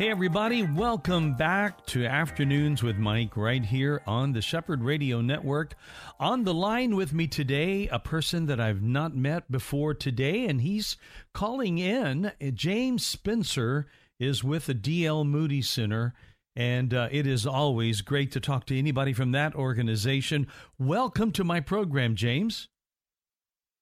Hey, everybody, welcome back to Afternoons with Mike right here on the Shepherd Radio Network. On the line with me today, a person that I've not met before today, and he's calling in. James Spencer is with the D.L. Moody Center. And uh, it is always great to talk to anybody from that organization. Welcome to my program, James.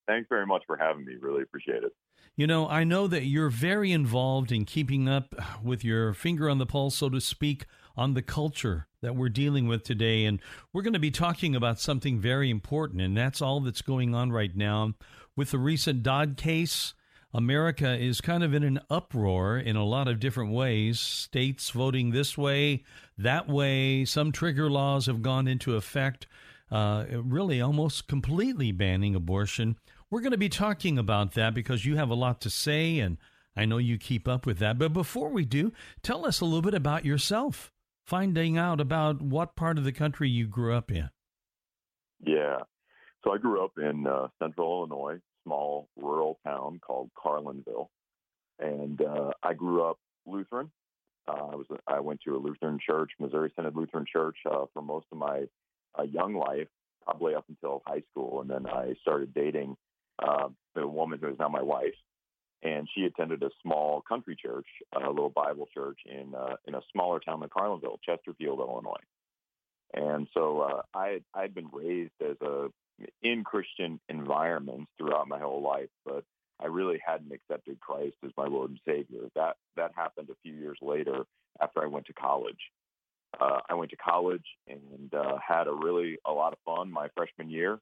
Thanks very much for having me. Really appreciate it. You know, I know that you're very involved in keeping up with your finger on the pulse, so to speak, on the culture that we're dealing with today. And we're going to be talking about something very important, and that's all that's going on right now with the recent Dobbs case. America is kind of in an uproar in a lot of different ways. States voting this way, that way. Some trigger laws have gone into effect, uh, really almost completely banning abortion. We're going to be talking about that because you have a lot to say, and I know you keep up with that. But before we do, tell us a little bit about yourself, finding out about what part of the country you grew up in. Yeah. So I grew up in uh, central Illinois, small rural town called Carlinville, and uh, I grew up Lutheran. Uh, I was I went to a Lutheran church, Missouri Synod Lutheran Church, uh, for most of my uh, young life, probably up until high school, and then I started dating uh, the woman who is now my wife, and she attended a small country church, a little Bible church in uh, in a smaller town than Carlinville, Chesterfield, Illinois. And so uh, I I had been raised as a in Christian environments throughout my whole life, but I really hadn't accepted Christ as my Lord and Savior. That that happened a few years later after I went to college. Uh, I went to college and uh, had a really a lot of fun my freshman year.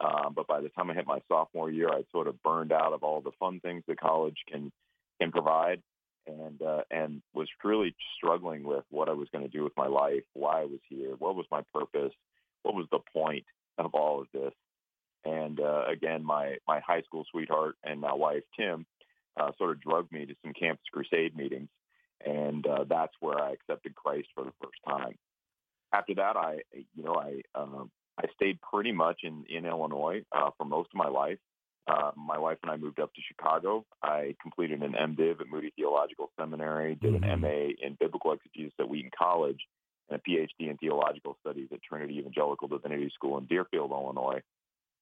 Um, but by the time I hit my sophomore year, I'd sort of burned out of all the fun things that college can can provide, and uh, and was really struggling with what I was going to do with my life, why I was here, what was my purpose, what was the point of all of this. And uh, again, my my high school sweetheart and my wife Tim uh, sort of drugged me to some campus crusade meetings, and uh, that's where I accepted Christ for the first time. After that, I you know I um, I stayed pretty much in in Illinois uh, for most of my life. Uh, my wife and I moved up to Chicago. I completed an MDiv at Moody Theological Seminary, did mm-hmm. an MA in Biblical Exegesis at Wheaton College, and a PhD in Theological Studies at Trinity Evangelical Divinity School in Deerfield, Illinois.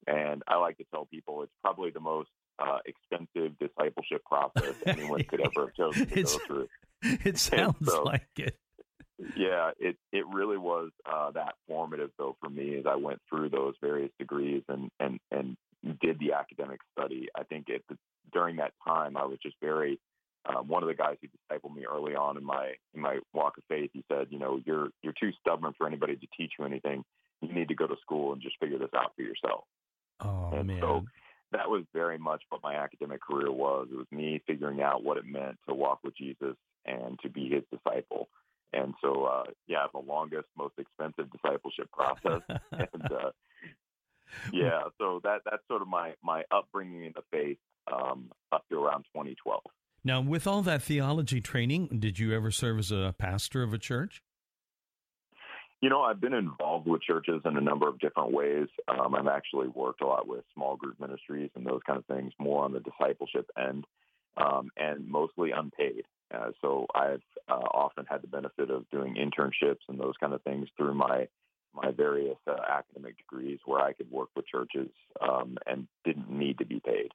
And I like to tell people it's probably the most uh, expensive discipleship process anyone could ever have chosen to go through. It sounds so, like it yeah, it it really was uh, that formative though for me as I went through those various degrees and and and did the academic study. I think it during that time I was just very um, one of the guys who discipled me early on in my in my walk of faith. He said, you know, you're you're too stubborn for anybody to teach you anything. You need to go to school and just figure this out for yourself. Oh and man. So that was very much what my academic career was. It was me figuring out what it meant to walk with Jesus and to be his disciple. And so, uh, yeah, the longest, most expensive discipleship process. and uh, yeah, so that that's sort of my my upbringing in the faith um, up to around 2012. Now, with all that theology training, did you ever serve as a pastor of a church? You know, I've been involved with churches in a number of different ways. Um, I've actually worked a lot with small group ministries and those kind of things, more on the discipleship end, um, and mostly unpaid. Uh, so I've uh, often had the benefit of doing internships and those kind of things through my my various uh, academic degrees, where I could work with churches um, and didn't need to be paid.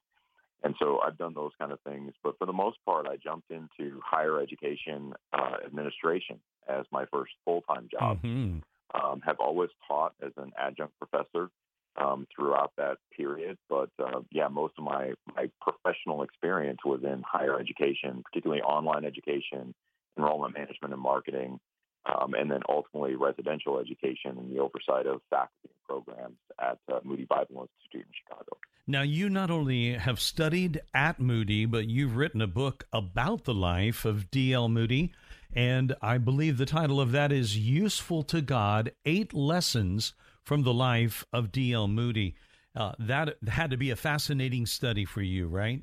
And so I've done those kind of things. But for the most part, I jumped into higher education uh, administration as my first full time job. Mm-hmm. Um, have always taught as an adjunct professor um, throughout that period. But uh, yeah, most of my, my professional experience was in higher education, particularly online education, enrollment management and marketing, um, and then ultimately residential education and the oversight of faculty programs at uh, Moody Bible Institute in Chicago. Now, you not only have studied at Moody, but you've written a book about the life of D.L. Moody. And I believe the title of that is Useful to God Eight Lessons from the life of D.L. Moody. Uh, that had to be a fascinating study for you, right?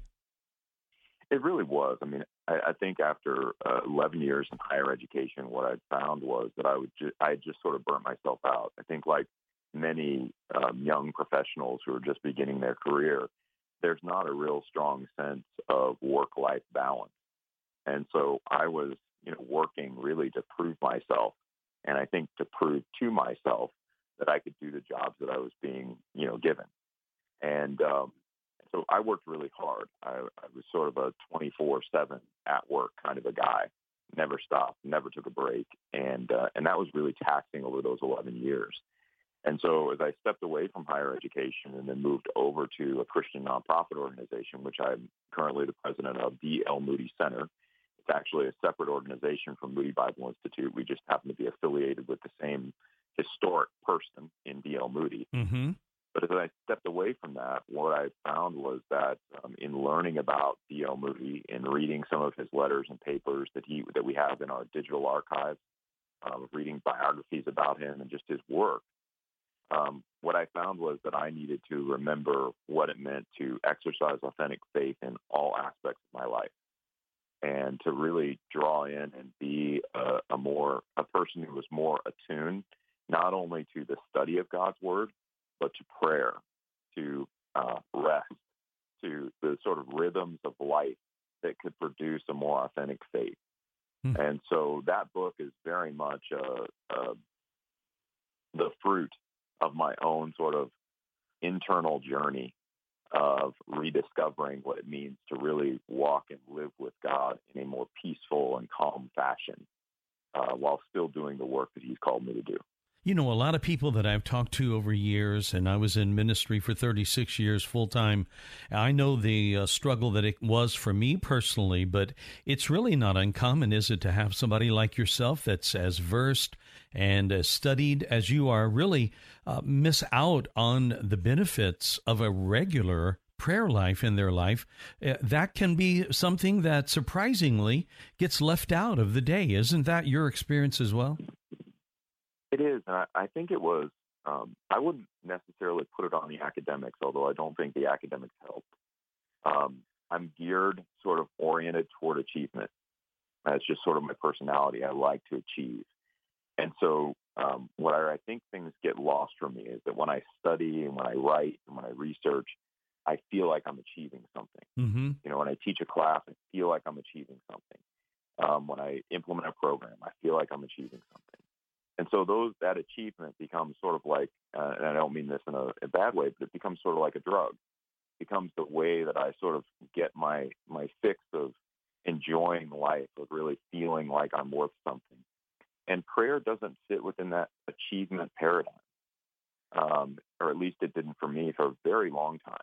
It really was. I mean, I, I think after uh, 11 years in higher education, what I found was that I would ju- I just sort of burnt myself out. I think, like many um, young professionals who are just beginning their career, there's not a real strong sense of work-life balance, and so I was, you know, working really to prove myself, and I think to prove to myself that I could do the jobs that I was being, you know, given, and um, so I worked really hard. I, I was sort of a 24/7 at work kind of a guy. Never stopped, never took a break, and uh, and that was really taxing over those 11 years. And so as I stepped away from higher education and then moved over to a Christian nonprofit organization, which I'm currently the president of, D.L. Moody Center. It's actually a separate organization from Moody Bible Institute. We just happen to be affiliated with the same historic person in D.L. Moody. Mm-hmm. But as I stepped away from that, what I found was that um, in learning about D.L. Moody, in reading some of his letters and papers that he that we have in our digital archive, um, reading biographies about him and just his work, um, what I found was that I needed to remember what it meant to exercise authentic faith in all aspects of my life, and to really draw in and be a, a more a person who was more attuned not only to the study of God's word but to prayer, to uh, rest, to the sort of rhythms of life that could produce a more authentic faith. Hmm. And so that book is very much uh, uh, the fruit of my own sort of internal journey of rediscovering what it means to really walk and live with God in a more peaceful and calm fashion uh, while still doing the work that He's called me to do. You know, a lot of people that I've talked to over years, and I was in ministry for 36 years full time. I know the uh, struggle that it was for me personally, but it's really not uncommon, is it, to have somebody like yourself that's as versed and as studied as you are really uh, miss out on the benefits of a regular prayer life in their life, uh, that can be something that surprisingly gets left out of the day. Isn't that your experience as well? It is, and I, I think it was. Um, I wouldn't necessarily put it on the academics, although I don't think the academics helped. Um, I'm geared, sort of oriented toward achievement. That's just sort of my personality. I like to achieve, and so um, what I, I think things get lost for me is that when I study and when I write and when I research, I feel like I'm achieving something. Mm-hmm. You know, when I teach a class, I feel like I'm achieving something. Um, when I implement a program, I feel like I'm achieving something. And so those that achievement becomes sort of like, uh, and I don't mean this in a, a bad way, but it becomes sort of like a drug. It becomes the way that I sort of get my my fix of enjoying life, of really feeling like I'm worth something. And prayer doesn't fit within that achievement paradigm, um, or at least it didn't for me for a very long time.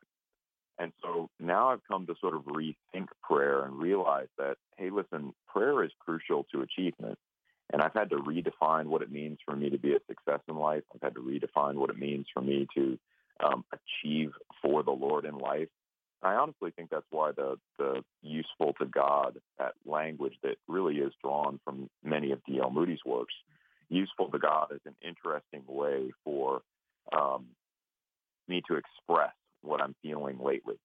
And so now I've come to sort of rethink prayer and realize that, hey, listen, prayer is crucial to achievement and I've had to redefine what it means for me to be a success in life. I've had to redefine what it means for me to um, achieve for the Lord in life. I honestly think that's why the the useful to God that language that really is drawn from many of D.L. Moody's works. Useful to God is an interesting way for um, me to express what I'm feeling lately,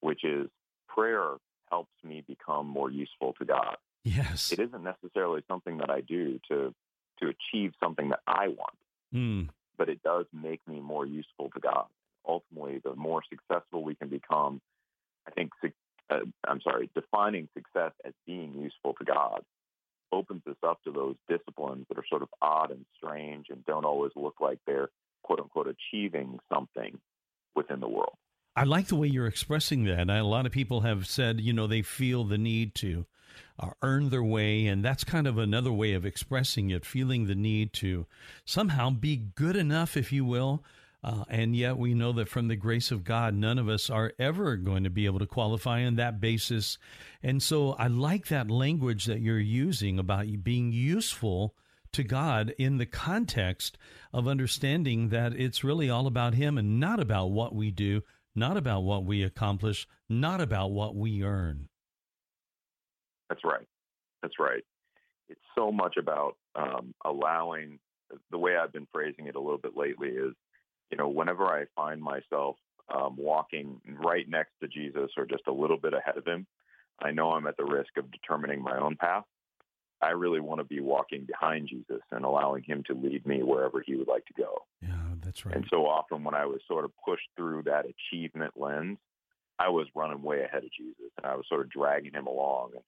which is prayer helps me become more useful to God. Yes. It isn't necessarily something that I do to to achieve something that I want, mm. but it does make me more useful to God. Ultimately, the more successful we can become, I think. Uh, I'm sorry, defining success as being useful to God opens us up to those disciplines that are sort of odd and strange and don't always look like they're quote unquote achieving something within the world. I like the way you're expressing that. A lot of people have said, you know, they feel the need to uh, earn their way. And that's kind of another way of expressing it, feeling the need to somehow be good enough, if you will. Uh, and yet we know that from the grace of God, none of us are ever going to be able to qualify on that basis. And so I like that language that you're using about being useful to God in the context of understanding that it's really all about Him and not about what we do, not about what we accomplish, not about what we earn. That's right. That's right. It's so much about um, allowing. The way I've been phrasing it a little bit lately is you know, whenever I find myself um, walking right next to Jesus or just a little bit ahead of him, I know I'm at the risk of determining my own path. I really want to be walking behind Jesus and allowing him to lead me wherever he would like to go. Yeah, that's right. And so often when I was sort of pushed through that achievement lens, I was running way ahead of Jesus and I was sort of dragging him along. And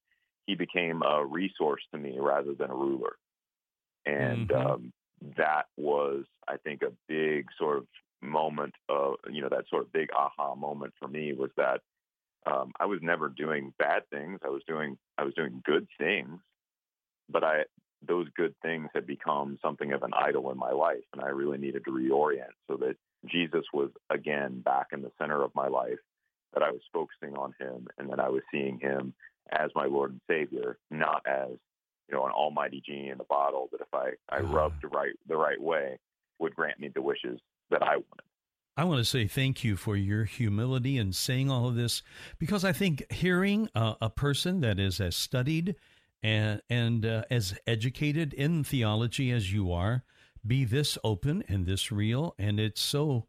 he became a resource to me rather than a ruler. And mm-hmm. um, that was, I think, a big sort of moment of, you know, that sort of big aha moment for me was that um, I was never doing bad things. I was doing, I was doing good things, but I, those good things had become something of an idol in my life. And I really needed to reorient so that Jesus was again back in the center of my life, that I was focusing on him and that I was seeing him as my Lord and Savior, not as you know an almighty genie in the bottle that if I I uh, rubbed the right the right way would grant me the wishes that I wanted. I want to say thank you for your humility in saying all of this because I think hearing uh, a person that is as studied and and uh, as educated in theology as you are be this open and this real and it's so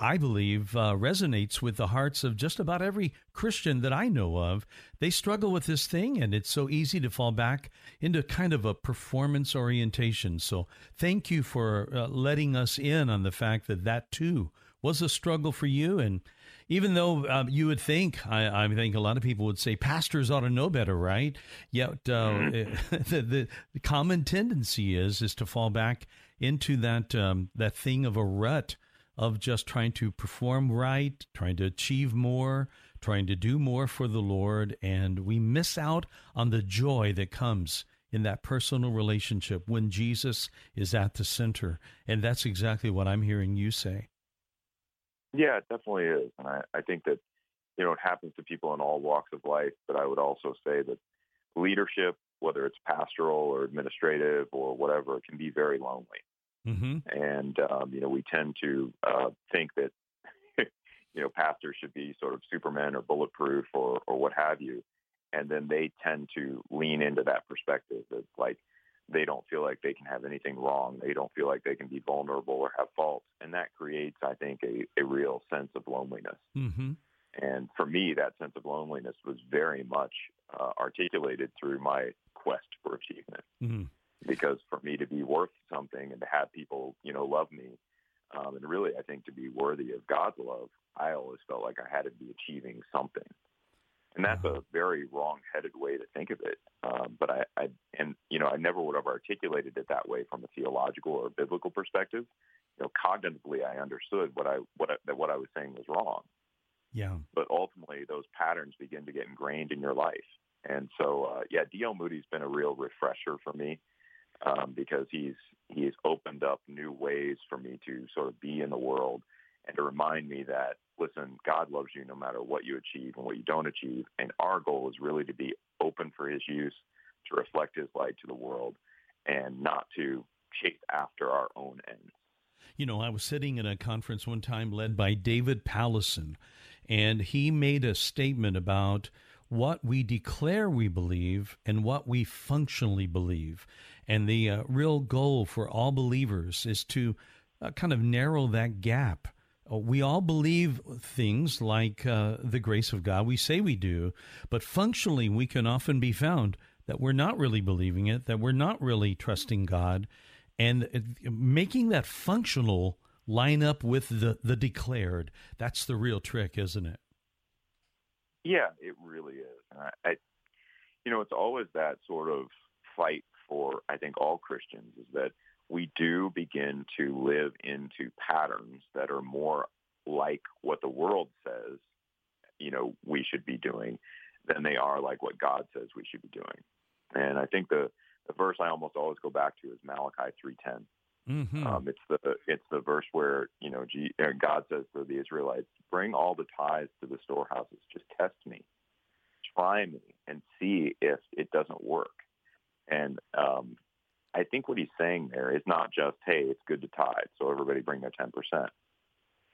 I believe, uh, resonates with the hearts of just about every Christian that I know of. They struggle with this thing, and it's so easy to fall back into kind of a performance orientation. So, thank you for uh, letting us in on the fact that that too was a struggle for you. And even though uh, you would think, I, I, think a lot of people would say pastors ought to know better, right? Yet uh, mm-hmm. the, the, the, common tendency is is to fall back into that um, that thing of a rut of just trying to perform right, trying to achieve more, trying to do more for the Lord, and we miss out on the joy that comes in that personal relationship when Jesus is at the center. And that's exactly what I'm hearing you say. Yeah, it definitely is. And I, I think that, you know, it happens to people in all walks of life, but I would also say that leadership, whether it's pastoral or administrative or whatever, can be very lonely. Mm-hmm. And um, you know, we tend to uh, think that you know pastors should be sort of supermen or bulletproof or or what have you, and then they tend to lean into that perspective that like they don't feel like they can have anything wrong, they don't feel like they can be vulnerable or have faults, and that creates, I think, a, a real sense of loneliness. Mm-hmm. And for me, that sense of loneliness was very much uh, articulated through my quest for achievement. Mm-hmm because for me to be worth something and to have people, you know, love me, um, and really, I think to be worthy of God's love, I always felt like I had to be achieving something, and that's a very wrong-headed way to think of it. Um, but I, I, and you know, I never would have articulated it that way from a theological or biblical perspective. You know, cognitively, I understood what I what I, that what I was saying was wrong. Yeah. But ultimately, those patterns begin to get ingrained in your life. And so, uh, yeah, D.L. Moody's been a real refresher for me um, because he's he's opened up new ways for me to sort of be in the world and to remind me that listen, God loves you no matter what you achieve and what you don't achieve, and our goal is really to be open for His use, to reflect His light to the world, and not to chase after our own ends. You know, I was sitting in a conference one time led by David Powlison, and he made a statement about what we declare we believe and what we functionally believe. And the uh, real goal for all believers is to uh, kind of narrow that gap. Uh, we all believe things like uh, the grace of God. We say we do, but functionally, we can often be found that we're not really believing it, that we're not really trusting God. And making that functional line up with the, the declared, that's the real trick, isn't it? Yeah, it really is. I, I, you know, it's always that sort of fight for, I think, all Christians is that we do begin to live into patterns that are more like what the world says, you know, we should be doing than they are like what God says we should be doing. And I think the, the verse I almost always go back to is Malachi 3.10. Mm-hmm. Um, it's the it's the verse where you know G, uh, God says to the Israelites, "Bring all the tithes to the storehouses. Just test me, try me, and see if it doesn't work." And um, I think what he's saying there is not just, hey, it's good to tithe, so everybody bring their 10%.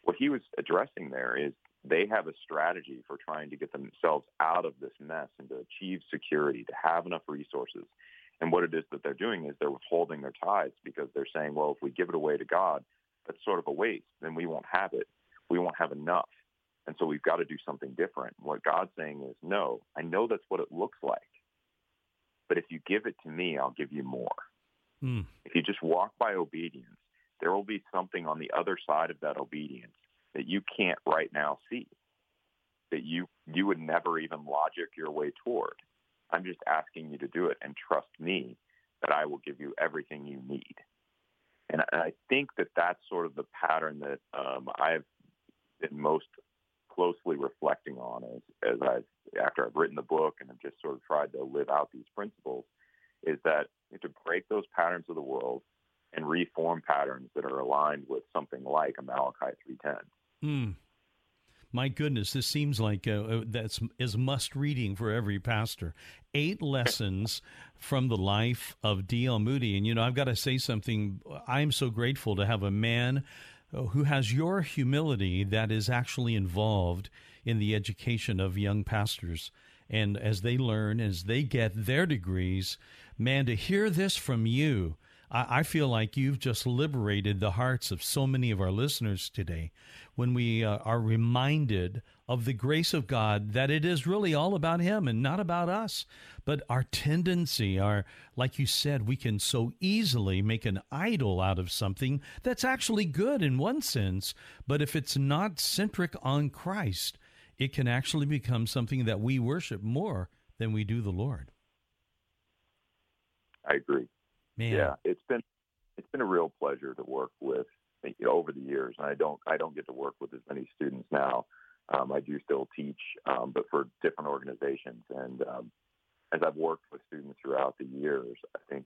What he was addressing there is they have a strategy for trying to get themselves out of this mess and to achieve security, to have enough resources. And what it is that they're doing is they're withholding their tithes because they're saying, well, if we give it away to God, that's sort of a waste. Then we won't have it. We won't have enough. And so we've got to do something different. What God's saying is, no, I know that's what it looks like. But if you give it to me, I'll give you more. Mm. If you just walk by obedience, there will be something on the other side of that obedience that you can't right now see, that you, you would never even logic your way toward. I'm just asking you to do it and trust me that I will give you everything you need. And I think that that's sort of the pattern that um, I've been most closely reflecting on as, as I've, after I've written the book and have just sort of tried to live out these principles, is that to break those patterns of the world and reform patterns that are aligned with something like a Malachi 3.10. Mm. My goodness, this seems like uh, uh that's is must reading for every pastor. Eight lessons from the life of D.L. Moody, and you know I've got to say something. I'm so grateful to have a man Uh, who has your humility that is actually involved in the education of young pastors. And as they learn, as they get their degrees, man, to hear this from you I, I feel like you've just liberated the hearts of so many of our listeners today when we uh, are reminded of the grace of God that it is really all about Him and not about us. But our tendency, our, like you said, we can so easily make an idol out of something that's actually good in one sense. But if it's not centric on Christ, it can actually become something that we worship more than we do the Lord. I agree. Man. Yeah, it's been it's been a real pleasure to work with you know, over the years. And I don't I don't get to work with as many students now. Um, I do still teach, um, but for different organizations. And um, as I've worked with students throughout the years, I think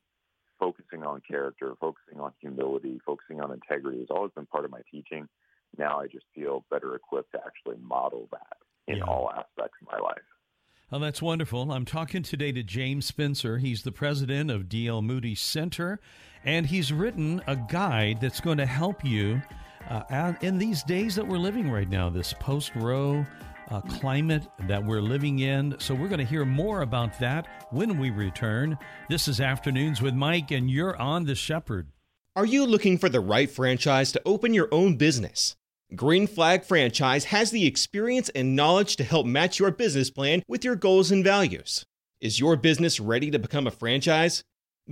focusing on character, focusing on humility, focusing on integrity has always been part of my teaching. Now I just feel better equipped to actually model that in yeah. all aspects of my life. Oh, that's wonderful. I'm talking today to James Spencer. He's the president of D.L. Moody Center, and he's written a guide that's going to help you uh, in these days that we're living right now, this post Roe uh, climate that we're living in. So, we're going to hear more about that when we return. This is Afternoons with Mike, and you're on The Shepherd. Are you looking for the right franchise to open your own business? Green Flag Franchise has the experience and knowledge to help match your business plan with your goals and values. Is your business ready to become a franchise?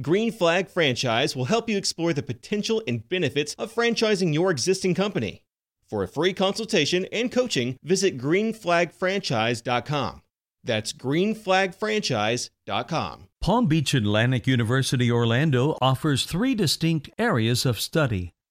Green Flag Franchise will help you explore the potential and benefits of franchising your existing company. For a free consultation and coaching, visit greenflagfranchise.com. That's greenflagfranchise.com. Palm Beach Atlantic University Orlando offers three distinct areas of study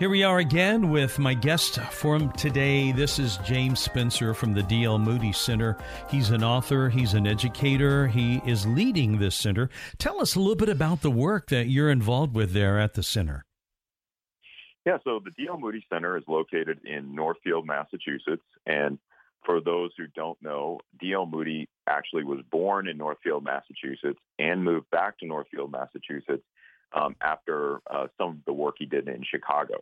Here we are again with my guest from today. This is James Spencer from the D.L. Moody Center. He's an author, he's an educator, he is leading this center. Tell us a little bit about the work that you're involved with there at the center. Yeah, so the D.L. Moody Center is located in Northfield, Massachusetts. And for those who don't know, D.L. Moody actually was born in Northfield, Massachusetts, and moved back to Northfield, Massachusetts um, after uh, some of the work he did in Chicago.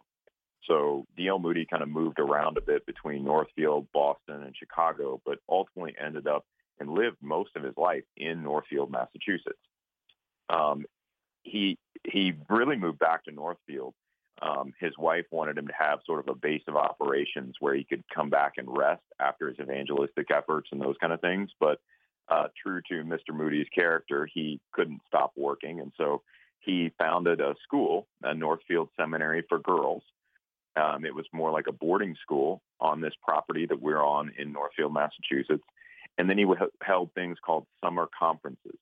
So D.L. Moody kind of moved around a bit between Northfield, Boston, and Chicago, but ultimately ended up and lived most of his life in Northfield, Massachusetts. Um, he he really moved back to Northfield. Um, his wife wanted him to have sort of a base of operations where he could come back and rest after his evangelistic efforts and those kind of things. But uh, true to Mr. Moody's character, he couldn't stop working, and so he founded a school, a Northfield Seminary for girls. Um, it was more like a boarding school on this property that we're on in Northfield, Massachusetts. And then he would held things called summer conferences.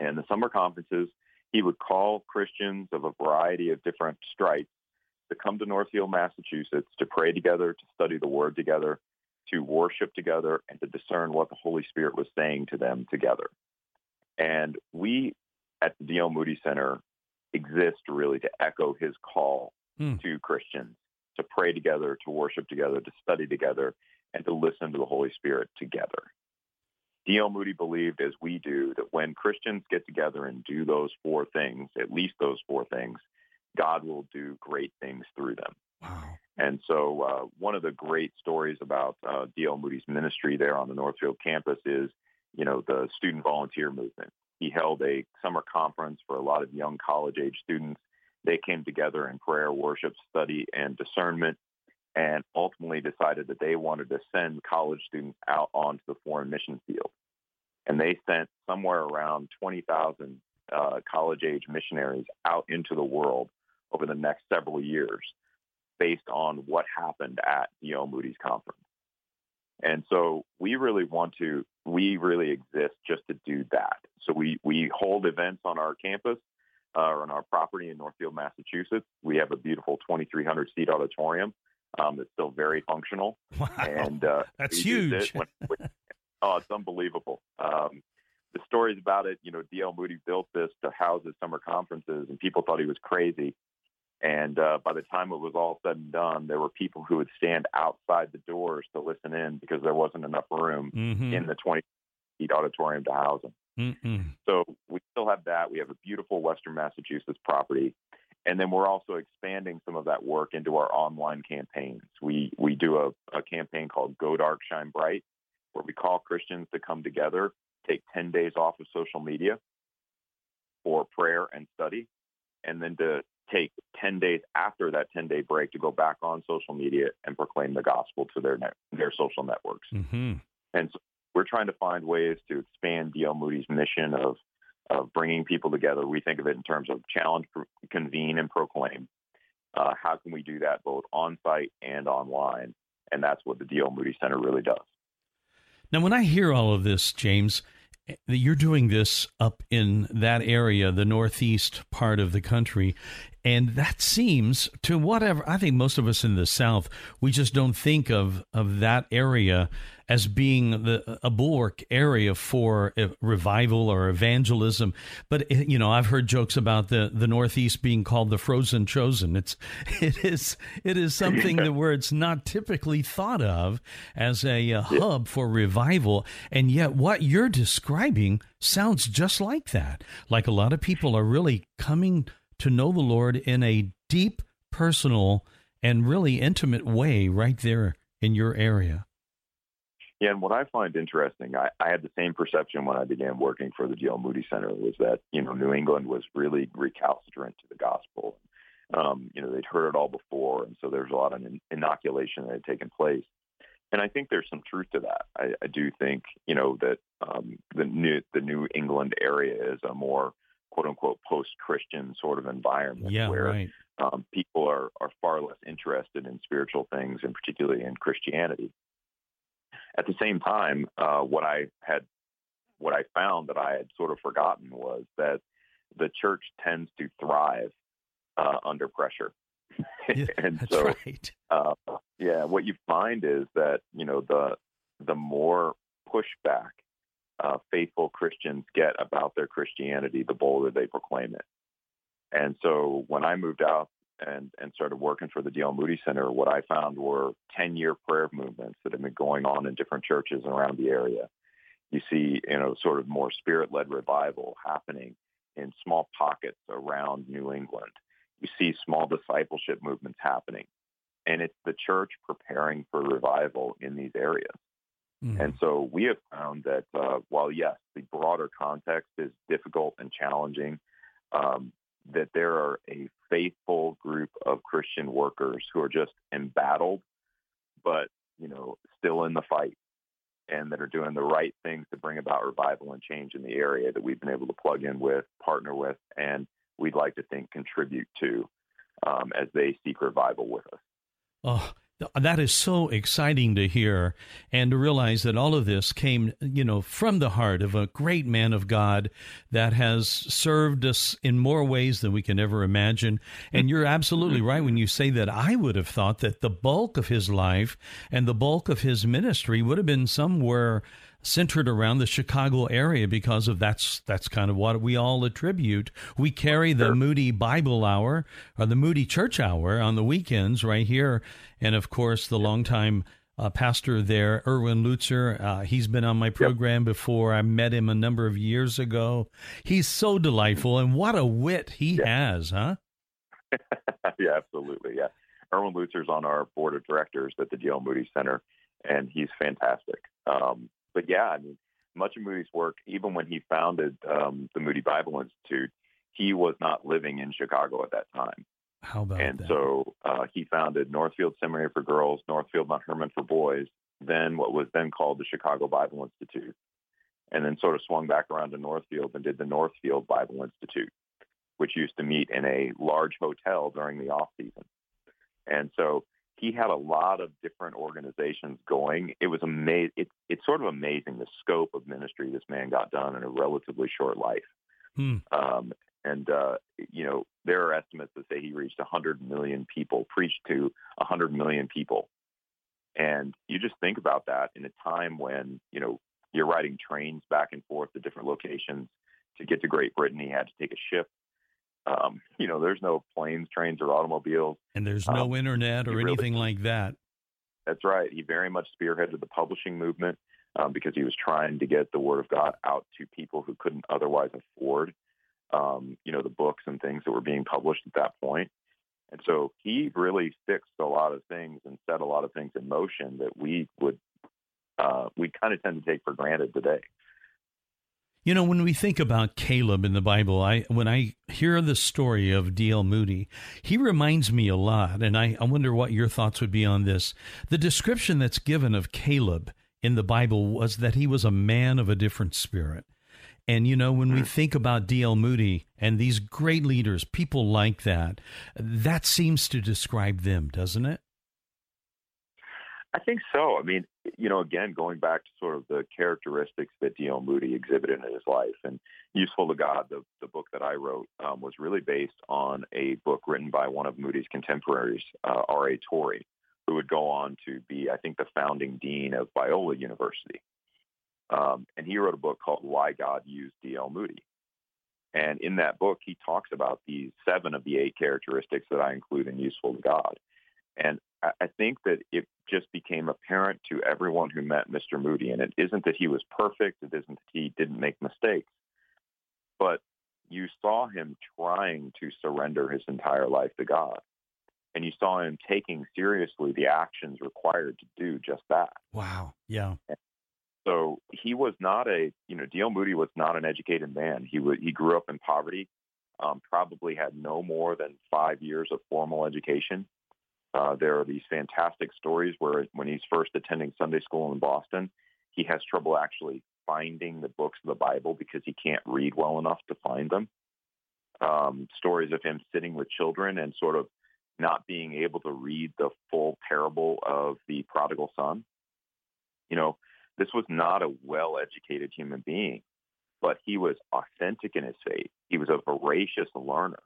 And the summer conferences, he would call Christians of a variety of different stripes to come to Northfield, Massachusetts to pray together, to study the Word together, to worship together, and to discern what the Holy Spirit was saying to them together. And we at the D.L. Moody Center exist really to echo his call mm. to Christians to pray together, to worship together, to study together, and to listen to the Holy Spirit together. D.L. Moody believed, as we do, that when Christians get together and do those four things, at least those four things, God will do great things through them. Wow. And so, uh, one of the great stories about uh, D.L. Moody's ministry there on the Northfield campus is, you know, the student volunteer movement. He held a summer conference for a lot of young college age students. They came together in prayer, worship, study, and discernment, and ultimately decided that they wanted to send college students out onto the foreign mission field. And they sent somewhere around 20,000 uh, college age missionaries out into the world over the next several years based on what happened at D.L. Moody's conference. And so we really want to, we really exist just to do that. So we, we hold events on our campus uh, on our property in Northfield, Massachusetts. We have a beautiful 2,300 seat auditorium um, that's still very functional. Wow. And uh, That's huge. it when- when- oh, it's unbelievable. Um, the stories about it, you know, D.L. Moody built this to house his summer conferences, and people thought he was crazy. And uh, by the time it was all said and done, there were people who would stand outside the doors to listen in because there wasn't enough room Mhm. in the 20 seat auditorium to house them. Mm-mm. So we still have that. We have a beautiful Western Massachusetts property. And then we're also expanding some of that work into our online campaigns. We we do a, a campaign called Go Dark Shine Bright, where we call Christians to come together, take 10 days off of social media for prayer and study, and then to take 10 days after that 10 day break to go back on social media and proclaim the gospel to their net, their social networks. hmm And so we're trying to find ways to expand D.L. Moody's mission of of bringing people together. We think of it in terms of challenge, convene, and proclaim. Uh, how can we do that both on site and online? And that's what the D.L. Moody Center really does. Now, when I hear all of this, James, eh, you're doing this up in that area, the northeast part of the country, and that seems to whatever I think most of us in the South, we just don't think of of that area as being the a bulwark area for revival or evangelism. But eh, you know, I've heard jokes about the the Northeast being called the frozen chosen. It's it is it is something that where it's not typically thought of as a, uh hub for revival, and yet what you're describing sounds just like that. Like a lot of people are really coming to know the Lord in a deep, personal, and really intimate way right there in your area. Yeah, and what I find interesting, I, I had the same perception when I began working for the D.L. Moody Center was that you know New England was really recalcitrant to the gospel. Um, you know, they'd heard it all before, and so there's a lot of inoculation that had taken place. And I think there's some truth to that. I, I do think you know that um, the new the New England area is a more quote unquote post Christian sort of environment Yeah, where right. um, people are, are far less interested in spiritual things and particularly in Christianity. At the same time, uh, what I had, what I found that I had sort of forgotten was that the church tends to thrive uh, under pressure. Yeah, and so, right. uh, yeah, what you find is that you know the the more pushback uh, faithful Christians get about their Christianity, the bolder they proclaim it. And so when I moved out and, and started working for the D.L. Moody Center, what I found were 10 year prayer movements that have been going on in different churches around the area. You see, you know, sort of more spirit led revival happening in small pockets around New England. You see small discipleship movements happening. And it's the church preparing for revival in these areas. Mhm. And so we have found that uh, while, yes, the broader context is difficult and challenging, um, that there are a faithful group of Christian workers who are just embattled, but, you know, still in the fight and that are doing the right things to bring about revival and change in the area that we've been able to plug in with, partner with, and we'd like to think contribute to um, as they seek revival with us. Oh, that is so exciting to hear and to realize that all of this came, you know, from the heart of a great man of God that has served us in more ways than we can ever imagine. And you're absolutely right when you say that I would have thought that the bulk of his life and the bulk of his ministry would have been somewhere centered around the Chicago area because of that's that's kind of what we all attribute. We carry the Moody Bible Hour or the Moody Church Hour on the weekends right here, and of course the longtime uh, pastor there, Erwin Lutzer. Uh, he's been on my program yep. before. I met him a number of years ago. He's so delightful, and what a wit he yeah. has, huh? yeah, absolutely. Yeah. Erwin Lutzer's on our board of directors at the D.L. Moody Center, and he's fantastic. Um, but yeah, I mean, much of Moody's work, even when he founded um, the Moody Bible Institute, he was not living in Chicago at that time. How about and that? so uh, he founded Northfield Seminary for Girls, Northfield Mount Hermon for Boys, then what was then called the Chicago Bible Institute, and then sort of swung back around to Northfield and did the Northfield Bible Institute, which used to meet in a large hotel during the off season. And so he had a lot of different organizations going. It was amazing. It, it's sort of amazing the scope of ministry this man got done in a relatively short life. Hmm. Um, and uh, you know, there are estimates that say he reached 100 million people, preached to 100 million people. And you just think about that in a time when you know you're riding trains back and forth to different locations. To get to Great Britain, he had to take a ship. Um, you know, there's no planes, trains, or automobiles. And there's no um, internet or anything like that. That's right. He very much spearheaded the publishing movement um, because he was trying to get the word of God out to people who couldn't otherwise afford, um, you know, the books and things that were being published at that point. And so he really fixed a lot of things and set a lot of things in motion that we would, uh, we kind of tend to take for granted today. You know, when we think about Caleb in the Bible, I when I hear the story of D.L. Moody, he reminds me a lot, and I, I wonder what your thoughts would be on this. The description that's given of Caleb in the Bible was that he was a man of a different spirit. And you know, when we hmm. think about D.L. Moody and these great leaders, people like that, that seems to describe them, doesn't it? I think so. I mean, you know, again, going back to sort of the characteristics that D.L. Moody exhibited in his life, and Useful to God, the, the book that I wrote, um, was really based on a book written by one of Moody's contemporaries, uh, R.A. Torrey, who would go on to be, I think, the founding dean of Biola University. Um, and he wrote a book called Why God Used D.L. Moody. And in that book, he talks about these seven of the eight characteristics that I include in Useful to God. And I think that it just became apparent to everyone who met Mr. Moody. And it isn't that he was perfect, it isn't that he didn't make mistakes, but you saw him trying to surrender his entire life to God. And you saw him taking seriously the actions required to do just that. Wow. Yeah. So he was not a, you know, D.L. Moody was not an educated man. He was, he grew up in poverty, um, probably had no more than five years of formal education. Uh, there are these fantastic stories where when he's first attending Sunday school in Boston, he has trouble actually finding the books of the Bible because he can't read well enough to find them. Um, stories of him sitting with children and sort of not being able to read the full parable of the prodigal son. You know, this was not a well educated human being, but he was authentic in his faith. He was a voracious learner.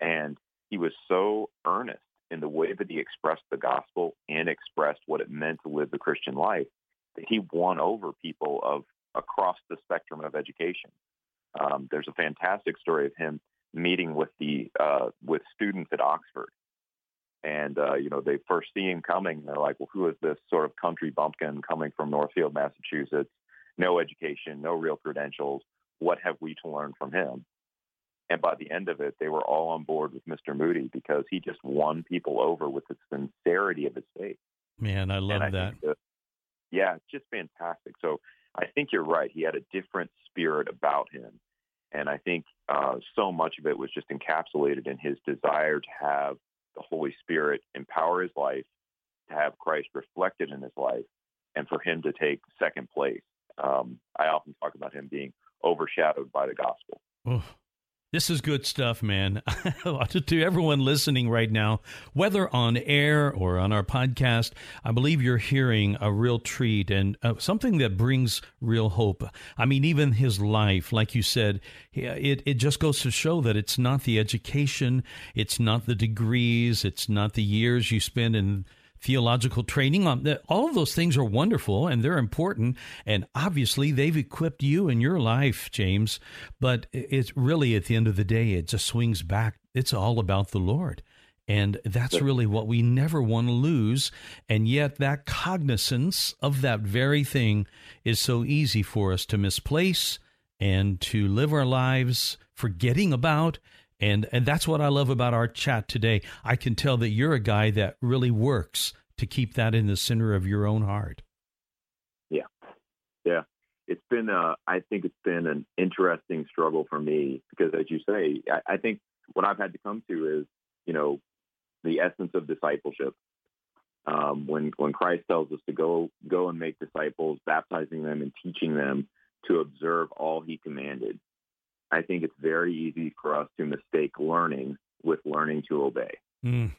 And he was so earnest in the way that he expressed the gospel and expressed what it meant to live the Christian life, that he won over people of across the spectrum of education. Um, there's a fantastic story of him meeting with the uh, with students at Oxford, and uh, you know they first see him coming. They're like, "Well, who is this sort of country bumpkin coming from Northfield, Massachusetts? No education, no real credentials. What have we to learn from him?" And by the end of it, they were all on board with Mr. Moody because he just won people over with the sincerity of his faith. Man, I love I that. that. Yeah, it's just fantastic. So I think you're right. He had a different spirit about him. And I think uh, so much of it was just encapsulated in his desire to have the Holy Spirit empower his life, to have Christ reflected in his life, and for him to take second place. Um, I often talk about him being overshadowed by the gospel. This is good stuff, man. to everyone listening right now, whether on air or on our podcast, I believe you're hearing a real treat and uh, something that brings real hope. I mean, even his life, like you said, it, it just goes to show that it's not the education, it's not the degrees, it's not the years you spend in theological training. Um, On all of those things are wonderful and they're important, and obviously they've equipped you in your life, James. But it's really at the end of the day, it just swings back. It's all about the Lord. And that's really what we never want to lose. And yet, that cognizance of that very thing is so easy for us to misplace and to live our lives forgetting about. And, and that's what I love about our chat today. I can tell that you're a guy that really works to keep that in the center of your own heart. Yeah. Yeah. It's been, uh, I think it's been an interesting struggle for me because, as you say, I, I think what I've had to come to is, you know, the essence of discipleship. Um, when when Christ tells us to go go and make disciples, baptizing them and teaching them to observe all He commanded, I think it's very easy for us to mistake learning with learning to obey. Mm.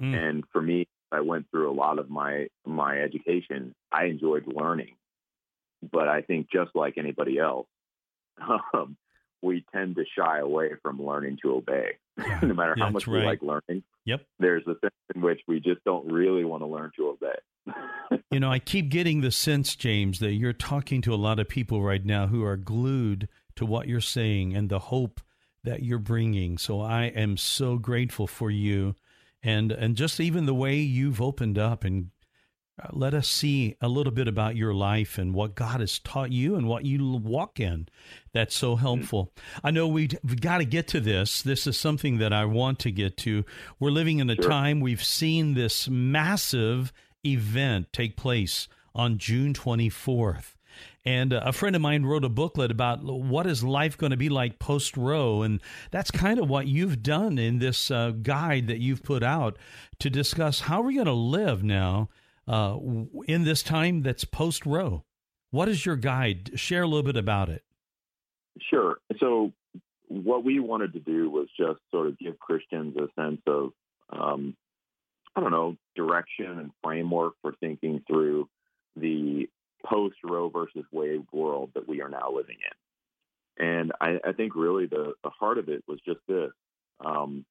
Mm. And for me, I went through a lot of my my education. I enjoyed learning, but I think just like anybody else, um, we tend to shy away from learning to obey. Yeah. no matter how much right. we like learning, yep. there's a sense in which we just don't really want to learn to obey. you know, I keep getting the sense, James, that you're talking to a lot of people right now who are glued to what you're saying and the hope that you're bringing. So I am so grateful for you and and just even the way you've opened up and uh, let us see a little bit about your life and what God has taught you and what you walk in. That's so mm-hmm. helpful. I know we, have got to get to this. This is something that I want to get to. We're living in a sure. time we've seen this massive event take place on June 24th. And uh, a friend of mine wrote a booklet about what is life going to be like post Roe, and that's kind of what you've done in this uh, guide that you've put out to discuss how we're going to live now uh, in this time that's post Roe. What is your guide? Share a little bit about it. Sure. So, what we wanted to do was just sort of give Christians a sense of, um, I don't know, direction and framework for thinking through the post Roe versus Wade world that we are now living in. And I, I think really the, the heart of it was just this. Um,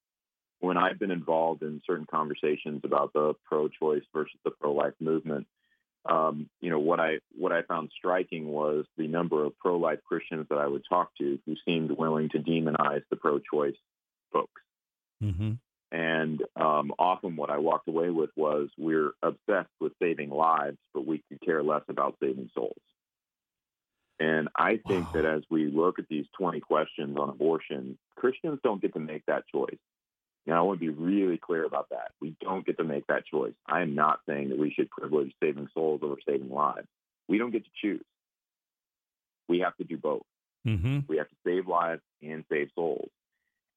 when I've been involved in certain conversations about the pro-choice versus the pro-life movement, um, you know what I what I found striking was the number of pro-life Christians that I would talk to who seemed willing to demonize the pro-choice folks. Mm-hmm. And um, often what I walked away with was we're obsessed with saving lives, but we could care less about saving souls. And I think wow. that as we look at these 20 questions on abortion, Christians don't get to make that choice. Now, I want to be really clear about that. We don't get to make that choice. I am not saying that we should privilege saving souls over saving lives. We don't get to choose. We have to do both. Mm-hmm. We have to save lives and save souls.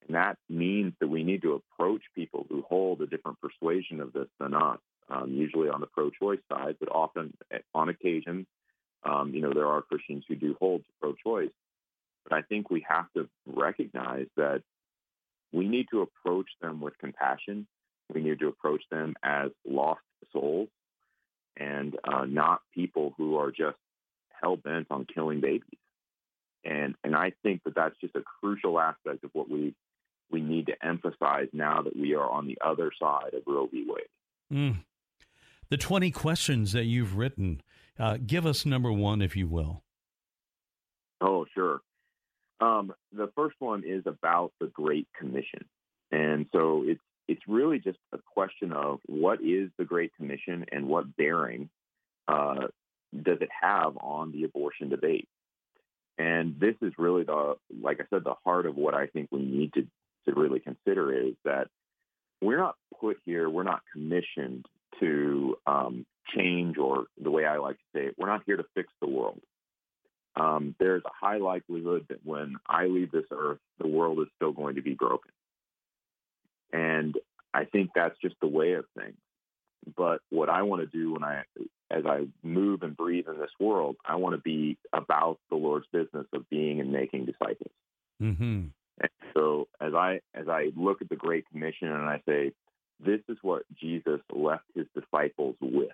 And that means that we need to approach people who hold a different persuasion of this than us, um, usually on the pro choice side, but often eh, on occasion, um, you know, there are Christians who do hold to pro choice. But I think we have to recognize that we need to approach them with compassion. We need to approach them as lost souls and uh, not people who are just hell bent on killing babies. And and I think that that's just a crucial aspect of what we we need to emphasize now that we are on the other side of Roe v. Wade. Mm. The 20 questions that you've written, uh, give us number one, if you will. Oh, sure. Um, the first one is about the Great Commission. And so it's, it's really just a question of what is the Great Commission and what bearing uh, does it have on the abortion debate? And this is really the, like I said, the heart of what I think we need to really consider is that we're not put here, we're not commissioned to um, change, or the way I like to say it, we're not here to fix the world. Um, there's a high likelihood that when I leave this earth, the world is still going to be broken. And I think that's just the way of things. But what I want to do when I, as I move and breathe in this world, I want to be about the Lord's business of being and making disciples. Mm-hmm. And so as I as I look at the Great Commission and I say, this is what Jesus left his disciples with.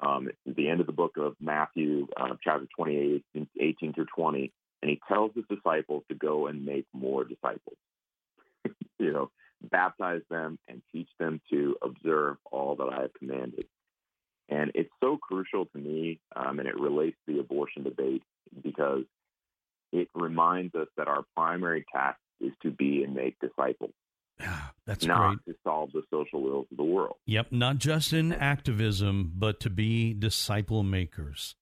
Um, it's the end of the book of Matthew, uh, chapter 28, 18 through 20, and he tells his disciples to go and make more disciples. you know, baptize them, and teach them to observe all that I have commanded. And it's so crucial to me, um, and it relates to the abortion debate because it reminds us that our primary task is to be and make disciples. Yeah, that's not great. to solve the social ills of the world. Yep, not just in activism, but to be disciple makers.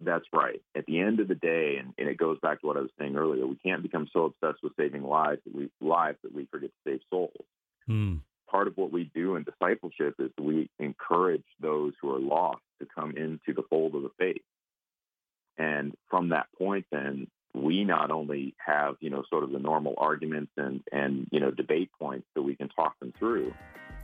That's right. At the end of the day, and, and it goes back to what I was saying earlier, we can't become so obsessed with saving lives that we lives that we forget to save souls. Hmm. Part of what we do in discipleship is we encourage those who are lost to come into the fold of the faith. And from that point, then we not only have you know sort of the normal arguments and and you know debate points that we can talk them through.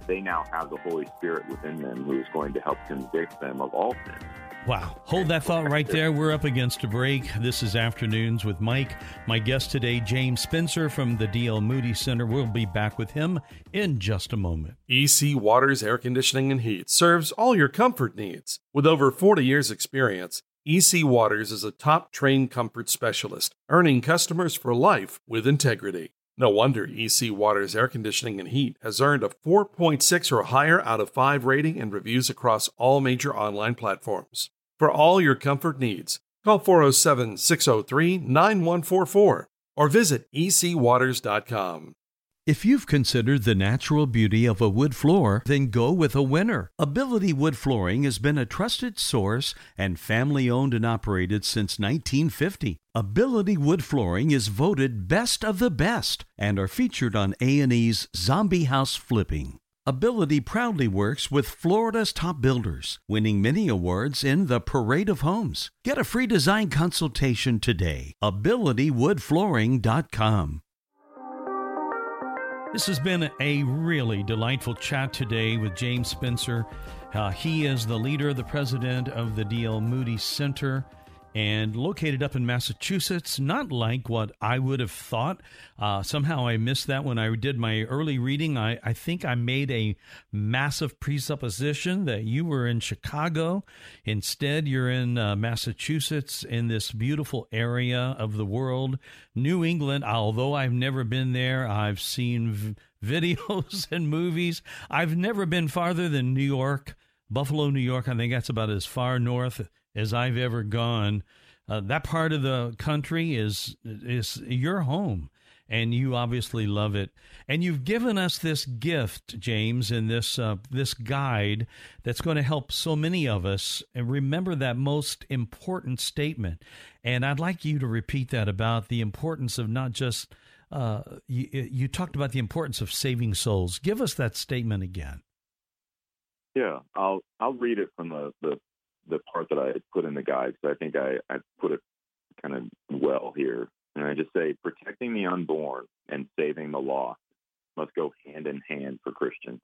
They now have the Holy Spirit within them who is going to help convict them of all sin. Wow. Hold that thought right there. We're up against a break. This is Afternoons with Mike. My guest today, James Spencer from the D.L. Moody Center. We'll be back with him in just a moment. EC Waters Air Conditioning and Heat serves all your comfort needs. With over 40 years' experience, EC Waters is a top trained comfort specialist, earning customers for life with integrity. No wonder EC Waters Air Conditioning and Heat has earned a 4.6 or higher out of 5 rating and reviews across all major online platforms. For all your comfort needs, call 407 603 9144 or visit ecwaters.com. If you've considered the natural beauty of a wood floor, then go with a winner. Ability Wood Flooring has been a trusted source and family owned and operated since 1950. Ability Wood Flooring is voted best of the best and are featured on A&E's Zombie House Flipping. Ability proudly works with Florida's top builders, winning many awards in the Parade of Homes. Get a free design consultation today. AbilityWoodFlooring.com. This has been a really delightful chat today with James Spencer. Uh, he is the leader, the president of the D.L. Moody Center, and located up in Massachusetts. Not like what I would have thought. Uh, somehow I missed that when I did my early reading. I, I think I made a massive presupposition that you were in Chicago. Instead, you're in uh, Massachusetts, in this beautiful area of the world, New England. Although I've never been there, I've seen v- videos and movies. I've never been farther than New York. Buffalo, New York. I think that's about as far north as I've ever gone. Uh, that part of the country is is your home, and you obviously love it. And you've given us this gift, James, in this uh, this guide that's going to help so many of us. And remember that most important statement. And I'd like you to repeat that about the importance of not just. Uh, you, you talked about the importance of saving souls. Give us that statement again. Yeah, I'll I'll read it from the the, the part that I put in the guide because I think I, I put it kind of well here. And I just say protecting the unborn and saving the lost must go hand in hand for Christians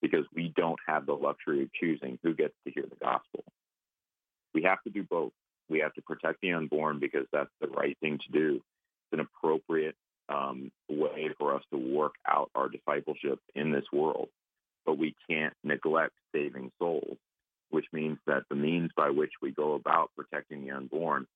because we don't have the luxury of choosing who gets to hear the gospel. We have to do both. We have to protect the unborn because that's the right thing to do. It's an appropriate um, way for us to work out our discipleship in this world but we can't neglect saving souls, which means that the means by which we go about protecting the unborn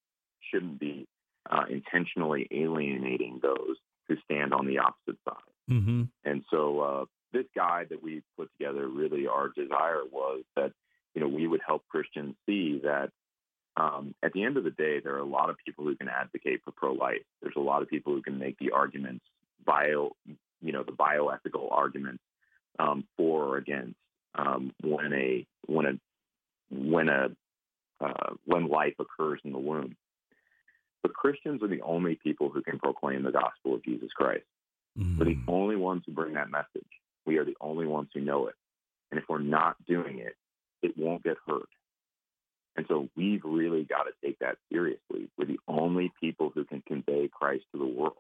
shouldn't be uh, intentionally alienating those who stand on the opposite side. Mm-hmm. And so, uh, this guide that we put together, really, our desire was that you know we would help Christians see that. Um, at the end of the day, there are a lot of people who can advocate for pro-life. There's a lot of people who can make the arguments bio, you know, the bioethical arguments um, for or against um, when a when a when a uh, when life occurs in the womb. But Christians are the only people who can proclaim the gospel of Jesus Christ. Mm-hmm. We're the only ones who bring that message. We are the only ones who know it. And if we're not doing it, it won't get heard. And so we've really got to take that seriously. We're the only people who can convey Christ to the world.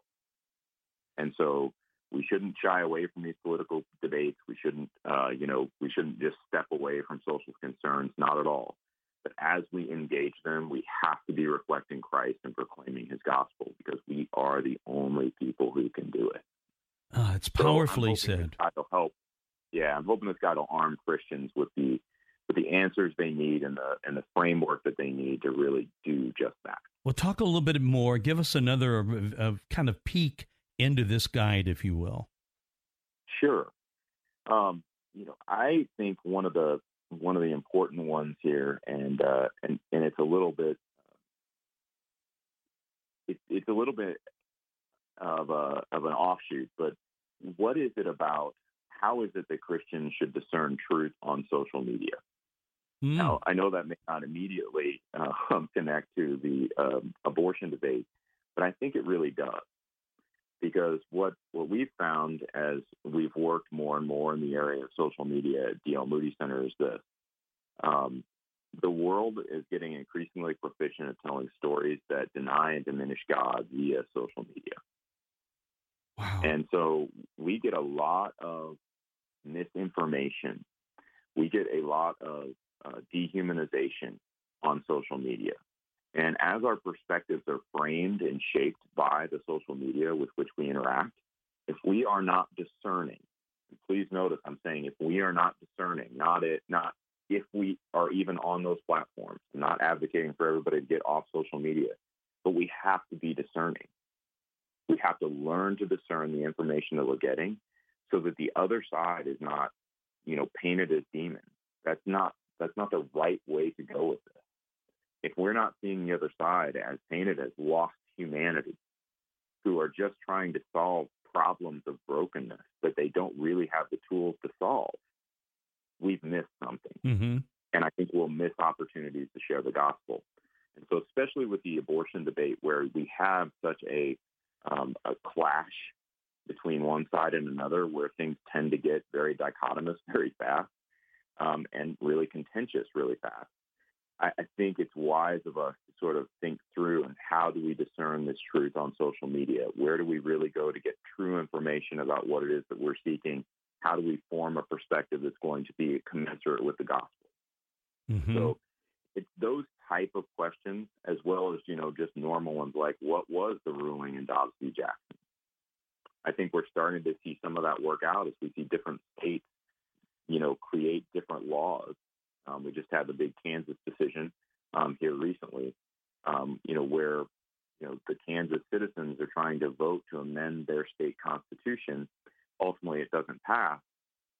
And so we shouldn't shy away from these political debates. We shouldn't, uh, you know, we shouldn't just step away from social concerns. Not at all. But as we engage them, we have to be reflecting Christ and proclaiming His gospel because we are the only people who can do it. Ah, it's So powerfully hoping said. Will help. Yeah, I'm hoping this guide will arm Christians with the with the answers they need and the and the framework that they need to really do just that. Well, talk a little bit more. Give us another uh, uh, kind of peek into this guide, if you will. Sure. Um, you know, I think one of the one of the important ones here, and uh, and and it's a little bit, it, it's a little bit of a of an offshoot, but what is it about? How is it that Christians should discern truth on social media? Mm. Now, I know that may not immediately uh, connect to the um, abortion debate, but I think it really does. Because what, what we've found as we've worked more and more in the area of social media at D.L. Moody Center is this. Um, the world is getting increasingly proficient at telling stories that deny and diminish God via social media. Wow. And so we get a lot of misinformation. We get a lot of uh, dehumanization on social media. And as our perspectives are framed and shaped by the social media with which we interact, if we are not discerning, please notice I'm saying if we are not discerning, not it, not if we are even on those platforms, not advocating for everybody to get off social media, but we have to be discerning. We have to learn to discern the information that we're getting so that the other side is not, you know, painted as demons. That's not that's not the right way to go with this. If we're not seeing the other side as painted as lost humanity, who are just trying to solve problems of brokenness that they don't really have the tools to solve, we've missed something. Mm-hmm. And I think we'll miss opportunities to share the gospel. And so, especially with the abortion debate, where we have such a, um, a clash between one side and another, where things tend to get very dichotomous very fast, um, and really contentious really fast. I, I think it's wise of us to sort of think through and how do we discern this truth on social media? Where do we really go to get true information about what it is that we're seeking? How do we form a perspective that's going to be commensurate with the gospel? Mm-hmm. So it's those type of questions as well as, you know, just normal ones like what was the ruling in Dobbs v. Jackson? I think we're starting to see some of that work out as we see different states you know, create different laws. Um, we just had the big Kansas decision um, here recently, um, you know, where you know the Kansas citizens are trying to vote to amend their state constitution. Ultimately, it doesn't pass,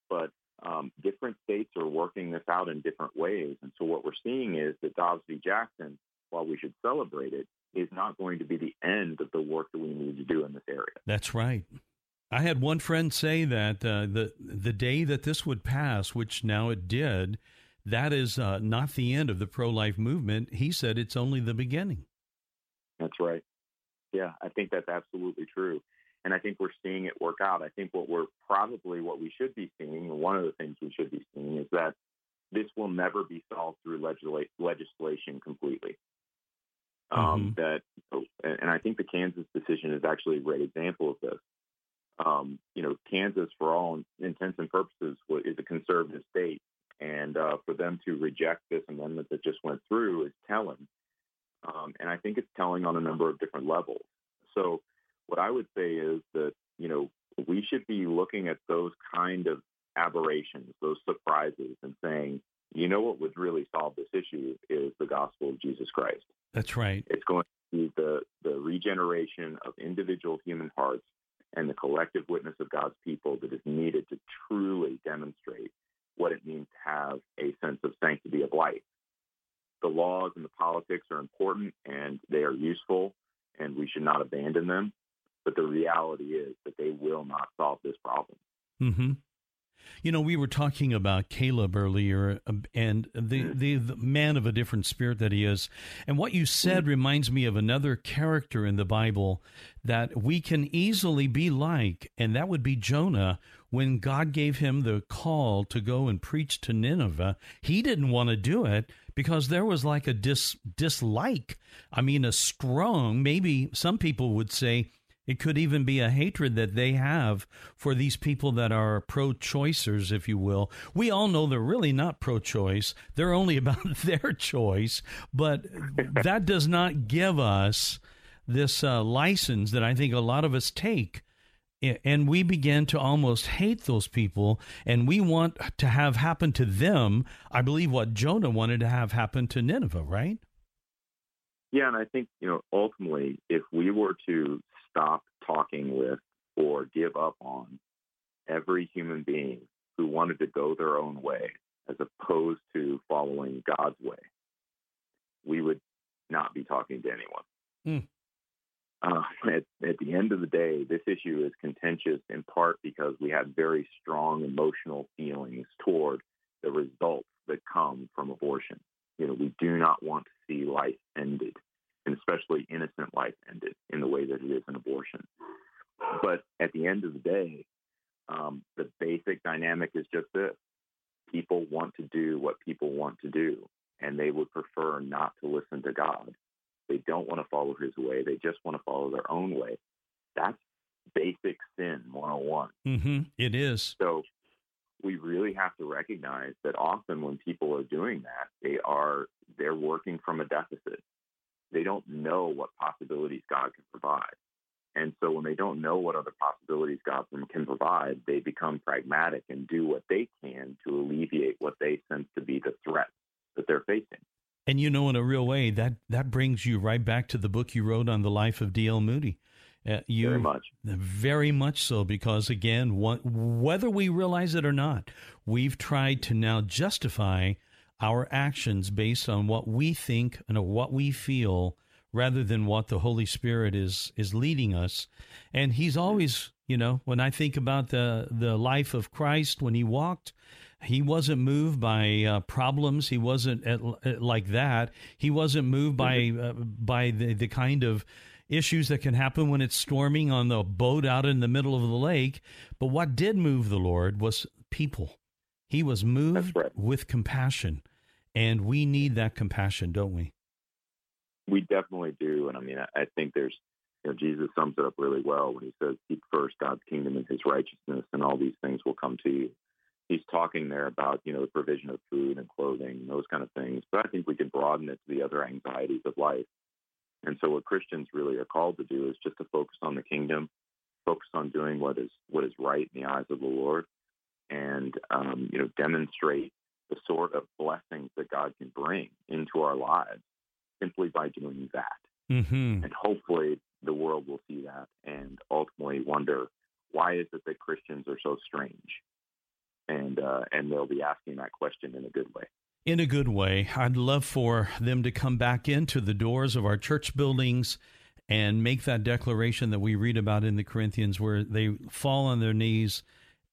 but um, different states are working this out in different ways. And so, what we're seeing is that Dobbs v. Jackson, while we should celebrate it, is not going to be the end of the work that we need to do in this area. That's right. I had one friend say that uh, the the day that this would pass, which now it did, that is uh, not the end of the pro life movement. He said it's only the beginning. That's right. Yeah, I think that's absolutely true, and I think we're seeing it work out. I think what we're probably what we should be seeing, one of the things we should be seeing, is that this will never be solved through legisla- legislation completely. Um, mm-hmm. That, and I think the Kansas decision is actually a great example of this um, you know, Kansas, for all intents and purposes, is a conservative state. And uh, for them to reject this amendment that just went through is telling. Um, and I think it's telling on a number of different levels. So, what I would say is that, you know, we should be looking at those kind of aberrations, those surprises, and saying, you know, what would really solve this issue is the gospel of Jesus Christ. That's right. It's going to be the, the regeneration of individual human hearts and the collective witness of God's people that is needed to truly demonstrate what it means to have a sense of sanctity of life. The laws and the politics are important and they are useful, and we should not abandon them. But the reality is that they will not solve this problem. Mm-hmm. You know, we were talking about Caleb earlier and the, mm. the, the, man of a different spirit that he is. And what you said mm. reminds me of another character in the Bible that we can easily be like, and that would be Jonah. When God gave him the call to go and preach to Nineveh, he didn't want to do it because there was like a dis, dislike. I mean, a strong, maybe some people would say, it could even be a hatred that they have for these people that are pro choicers, if you will. We all know they're really not pro choice, they're only about their choice. But that does not give us this uh, license that I think a lot of us take. And we begin to almost hate those people, and we want to have happen to them. I believe what Jonah wanted to have happen to Nineveh, right? Yeah, and I think you know ultimately, if we were to stop talking with or give up on every human being who wanted to go their own way as opposed to following God's way, we would not be talking to anyone. Mm. Uh, at, at the end of the day, this issue is contentious in part because we have very strong emotional feelings toward the results that come from abortion. You know, we do not want to see life ended, and especially innocent life ended in the way that it is in abortion. But at the end of the day, um, the basic dynamic is just this people want to do what people want to do, and they would prefer not to listen to God. They don't want to follow his way, they just want to follow their own way. That's basic sin 101. Mm-hmm. It is. So we really have to recognize that often when people are doing that, they are they're working from a deficit. They don't know what possibilities God can provide. And so when they don't know what other possibilities God can provide, they become pragmatic and do what they can to alleviate what they sense to be the threat that they're facing. And you know, in a real way, that that brings you right back to the book you wrote on the life of D.L. Moody. Uh, you, very much, very much so, because again, one, whether we realize it or not, we've tried to now justify our actions based on what we think and what we feel rather than what the Holy Spirit is is leading us. And he's always, you know, when I think about the the life of Christ when he walked, he wasn't moved by uh, problems. He wasn't at, at, like that. He wasn't moved by uh, by the, the kind of issues that can happen when it's storming on the boat out in the middle of the lake. But what did move the Lord was people. He was moved right. with compassion, and we need that compassion, don't we? we definitely do. And I mean, I, I think there's, you know, Jesus sums it up really well when he says, "Seek first God's kingdom and His righteousness, and all these things will come to you." He's talking there about, you know, the provision of food and clothing, those kind of things. But I think we can broaden it to the other anxieties of life. And so, what Christians really are called to do is just to focus on the kingdom, focus on doing what is what is right in the eyes of the Lord, and um, you know, demonstrate the sort of blessings that God can bring into our lives simply by doing that. Mm-hmm. And hopefully the world will see that and ultimately wonder why is it that Christians are so strange? And uh, and they'll be asking that question in a good way. In a good way. I'd love for them to come back into the doors of our church buildings and make that declaration that we read about in the Corinthians where they fall on their knees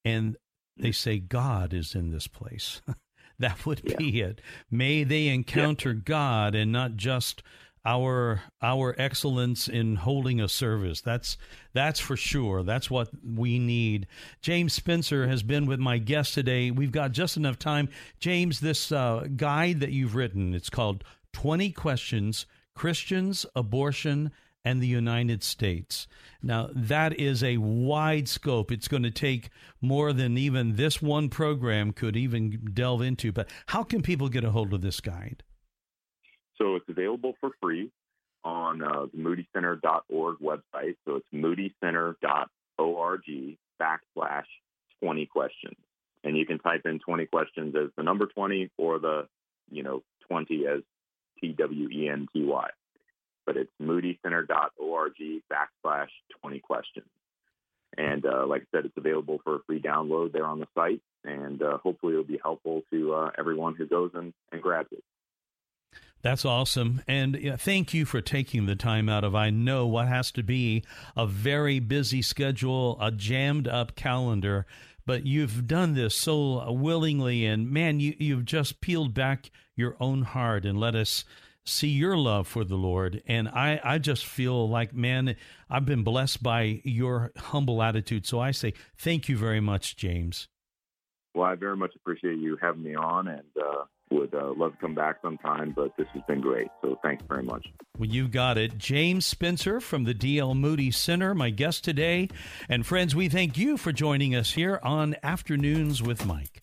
and they say, God is in this place. That would yeah. be it. May they encounter yeah. God and not just our our excellence in holding a service. That's that's for sure. That's what we need. James Spencer has been with my guest today. We've got just enough time. James, this uh, guide that you've written, it's called 20 Questions Christians, Abortion, and the United States. Now, that is a wide scope. It's going to take more than even this one program could even delve into. But how can people get a hold of this guide? So it's available for free on uh, the moodycenter.org website. So it's moodycenter.org backslash 20 questions. And you can type in 20 questions as the number 20 or the, you know, 20 as T W E N T Y but it's moodycenter.org backslash 20 questions. And uh, like I said, it's available for a free download there on the site. And uh, hopefully it'll be helpful to uh, everyone who goes and, and grabs it. That's awesome. And thank you for taking the time out of, I know what has to be a very busy schedule, a jammed up calendar, but you've done this so willingly. And man, you, you've just peeled back your own heart and let us see your love for the Lord. And I, I just feel like, man, I've been blessed by your humble attitude. So I say thank you very much, James. Well, I very much appreciate you having me on and uh, would uh, love to come back sometime, but this has been great. So thanks very much. Well, you got it. James Spencer from the D.L. Moody Center, my guest today. And friends, we thank you for joining us here on Afternoons with Mike.